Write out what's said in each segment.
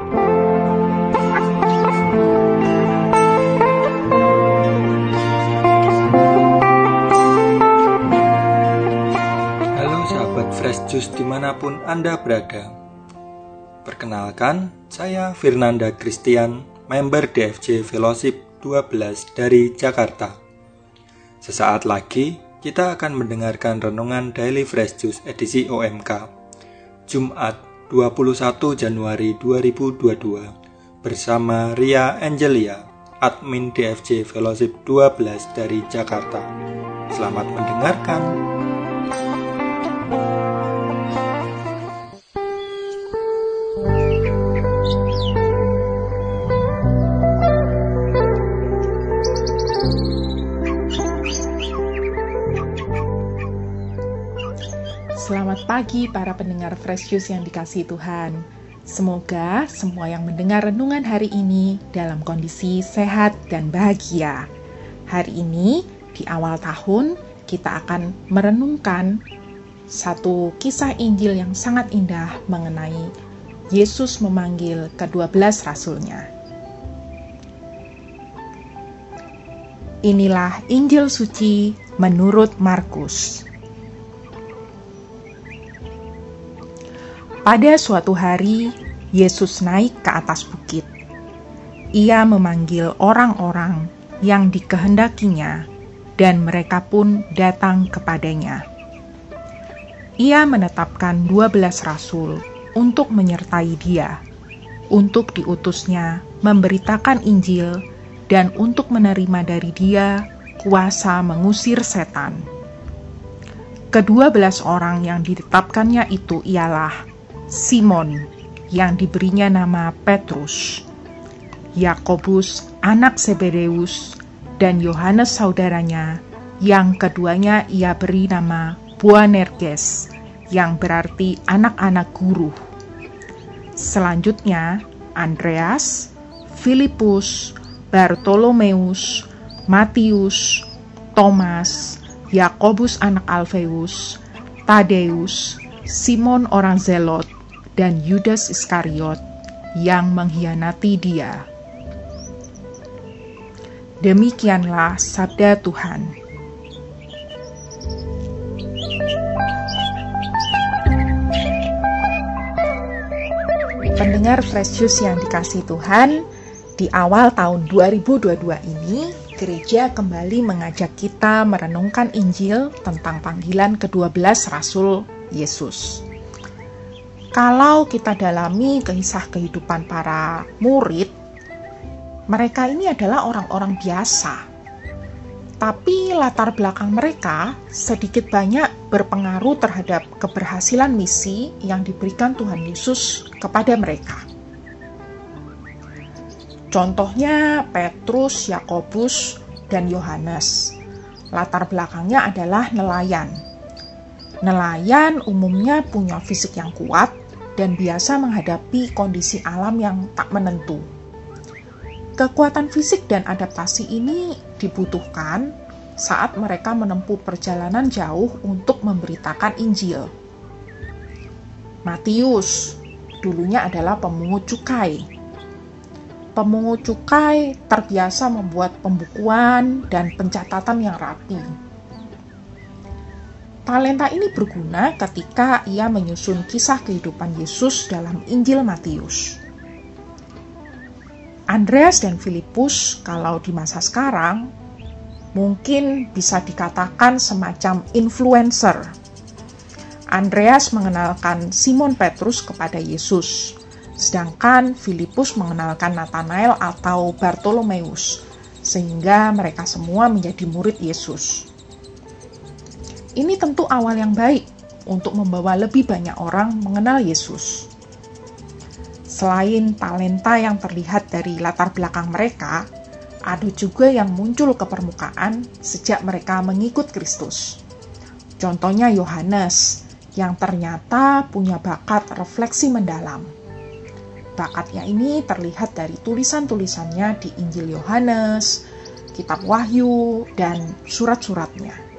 Halo sahabat Fresh Juice di mana pun Anda berada. Perkenalkan, saya Fernanda Christian, member DFJ Fellowship 12 dari Jakarta. Sesaat lagi, kita akan mendengarkan renungan Daily Fresh Juice edisi OMK Jumat 21 Januari 2022 bersama Ria Angelia, admin DFJ Fellowship 12 dari Jakarta. Selamat mendengarkan. Selamat pagi para pendengar Fresh Juice yang dikasih Tuhan. Semoga semua yang mendengar renungan hari ini dalam kondisi sehat dan bahagia. Hari ini di awal tahun kita akan merenungkan satu kisah Injil yang sangat indah mengenai Yesus memanggil ke-12 rasulnya. Inilah Injil suci menurut Markus. Pada suatu hari, Yesus naik ke atas bukit. Ia memanggil orang-orang yang dikehendakinya, dan mereka pun datang kepadanya. Ia menetapkan dua belas rasul untuk menyertai dia, untuk diutusnya memberitakan Injil, dan untuk menerima dari dia kuasa mengusir setan. Kedua belas orang yang ditetapkannya itu ialah Simon yang diberinya nama Petrus, Yakobus anak Zebedeus, dan Yohanes saudaranya, yang keduanya ia beri nama Boanerges, yang berarti anak-anak guru. Selanjutnya, Andreas, Filipus, Bartolomeus, Matius, Thomas, Yakobus anak Alfeus, Tadeus, Simon orang Zelot, dan Yudas Iskariot yang mengkhianati dia. Demikianlah sabda Tuhan. Pendengar Fresh yang dikasih Tuhan, di awal tahun 2022 ini, gereja kembali mengajak kita merenungkan Injil tentang panggilan ke-12 Rasul Yesus. Kalau kita dalami kisah kehidupan para murid, mereka ini adalah orang-orang biasa. Tapi latar belakang mereka sedikit banyak berpengaruh terhadap keberhasilan misi yang diberikan Tuhan Yesus kepada mereka. Contohnya Petrus, Yakobus, dan Yohanes. Latar belakangnya adalah nelayan Nelayan umumnya punya fisik yang kuat dan biasa menghadapi kondisi alam yang tak menentu. Kekuatan fisik dan adaptasi ini dibutuhkan saat mereka menempuh perjalanan jauh untuk memberitakan Injil. Matius dulunya adalah pemungut cukai. Pemungut cukai terbiasa membuat pembukuan dan pencatatan yang rapi Talenta ini berguna ketika ia menyusun kisah kehidupan Yesus dalam Injil Matius. Andreas dan Filipus, kalau di masa sekarang, mungkin bisa dikatakan semacam influencer. Andreas mengenalkan Simon Petrus kepada Yesus, sedangkan Filipus mengenalkan Nathanael atau Bartolomeus, sehingga mereka semua menjadi murid Yesus. Ini tentu awal yang baik untuk membawa lebih banyak orang mengenal Yesus. Selain talenta yang terlihat dari latar belakang mereka, ada juga yang muncul ke permukaan sejak mereka mengikut Kristus. Contohnya Yohanes, yang ternyata punya bakat refleksi mendalam. Bakatnya ini terlihat dari tulisan-tulisannya di Injil Yohanes, Kitab Wahyu, dan surat-suratnya.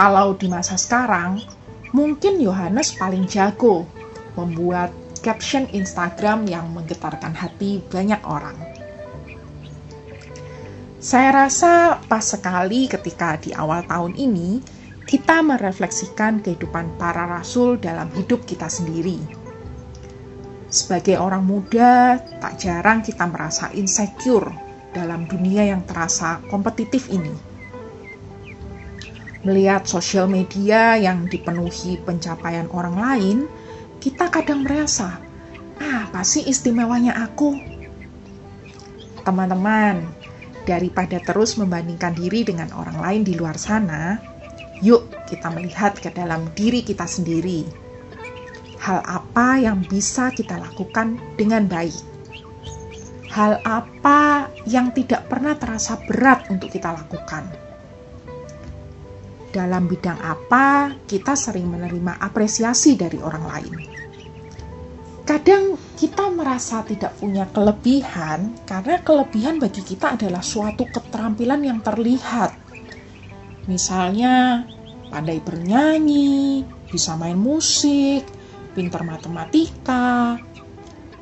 Kalau di masa sekarang, mungkin Yohanes paling jago membuat caption Instagram yang menggetarkan hati banyak orang. Saya rasa pas sekali ketika di awal tahun ini kita merefleksikan kehidupan para rasul dalam hidup kita sendiri. Sebagai orang muda, tak jarang kita merasa insecure dalam dunia yang terasa kompetitif ini. Melihat sosial media yang dipenuhi pencapaian orang lain, kita kadang merasa, ah, apa sih istimewanya aku? Teman-teman, daripada terus membandingkan diri dengan orang lain di luar sana, Yuk, kita melihat ke dalam diri kita sendiri. Hal apa yang bisa kita lakukan dengan baik? Hal apa yang tidak pernah terasa berat untuk kita lakukan? Dalam bidang apa kita sering menerima apresiasi dari orang lain? Kadang kita merasa tidak punya kelebihan karena kelebihan bagi kita adalah suatu keterampilan yang terlihat Misalnya pandai bernyanyi, bisa main musik, pintar matematika,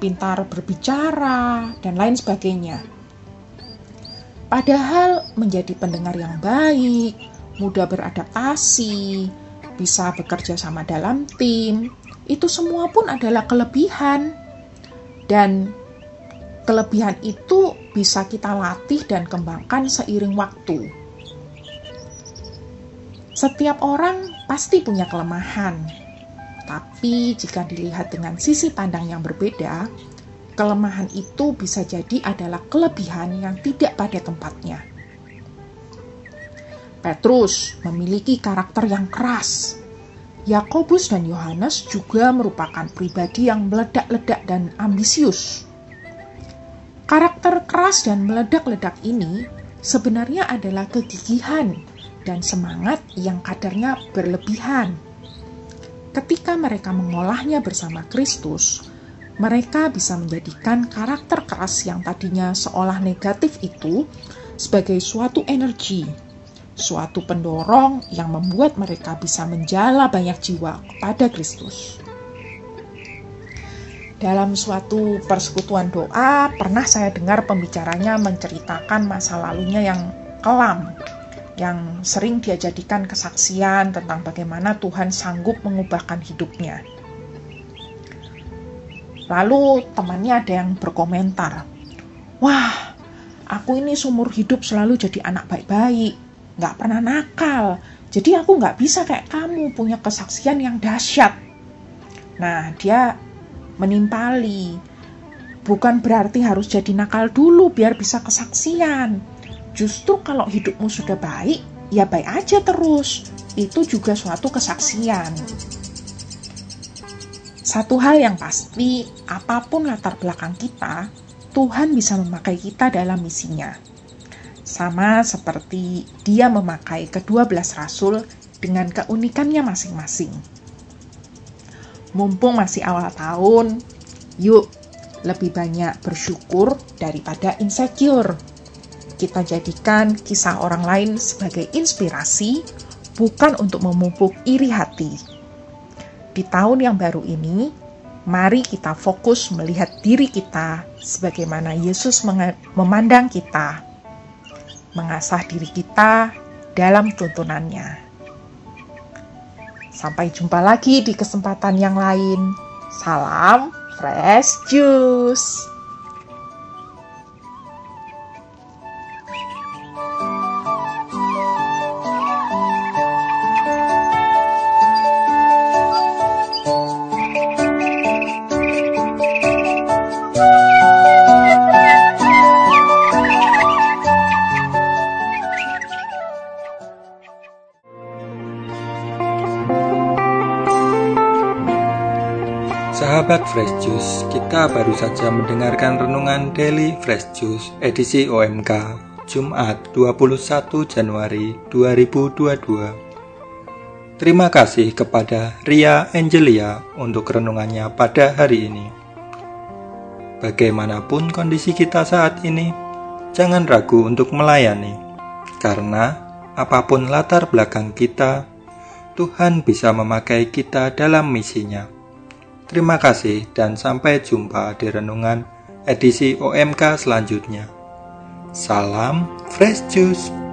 pintar berbicara, dan lain sebagainya. Padahal menjadi pendengar yang baik, mudah beradaptasi, bisa bekerja sama dalam tim, itu semua pun adalah kelebihan. Dan kelebihan itu bisa kita latih dan kembangkan seiring waktu. Setiap orang pasti punya kelemahan, tapi jika dilihat dengan sisi pandang yang berbeda, kelemahan itu bisa jadi adalah kelebihan yang tidak pada tempatnya. Petrus memiliki karakter yang keras. Yakobus dan Yohanes juga merupakan pribadi yang meledak-ledak dan ambisius. Karakter keras dan meledak-ledak ini sebenarnya adalah kegigihan dan semangat yang kadarnya berlebihan. Ketika mereka mengolahnya bersama Kristus, mereka bisa menjadikan karakter keras yang tadinya seolah negatif itu sebagai suatu energi, suatu pendorong yang membuat mereka bisa menjala banyak jiwa kepada Kristus. Dalam suatu persekutuan doa, pernah saya dengar pembicaranya menceritakan masa lalunya yang kelam yang sering dia jadikan kesaksian tentang bagaimana Tuhan sanggup mengubahkan hidupnya. Lalu temannya ada yang berkomentar, Wah, aku ini seumur hidup selalu jadi anak baik-baik, gak pernah nakal, jadi aku gak bisa kayak kamu punya kesaksian yang dahsyat. Nah, dia menimpali, bukan berarti harus jadi nakal dulu biar bisa kesaksian Justru kalau hidupmu sudah baik, ya baik aja terus. Itu juga suatu kesaksian. Satu hal yang pasti, apa pun latar belakang kita, Tuhan bisa memakai kita dalam misinya. Sama seperti dia memakai kedua belas rasul dengan keunikannya masing-masing. Mumpung masih awal tahun, yuk lebih banyak bersyukur daripada insecure kita jadikan kisah orang lain sebagai inspirasi, bukan untuk memupuk iri hati. Di tahun yang baru ini, mari kita fokus melihat diri kita sebagaimana Yesus memandang kita, mengasah diri kita dalam tuntunannya. Sampai jumpa lagi di kesempatan yang lain. Salam fresh juice. Sahabat Fresh Juice, kita baru saja mendengarkan renungan Daily Fresh Juice edisi OMK Jumat 21 Januari 2022. Terima kasih kepada Ria Angelia untuk renungannya pada hari ini. Bagaimanapun kondisi kita saat ini, jangan ragu untuk melayani, karena apa pun latar belakang kita, Tuhan bisa memakai kita dalam misinya Terima kasih dan sampai jumpa di renungan edisi OMK selanjutnya. Salam Fresh Juice.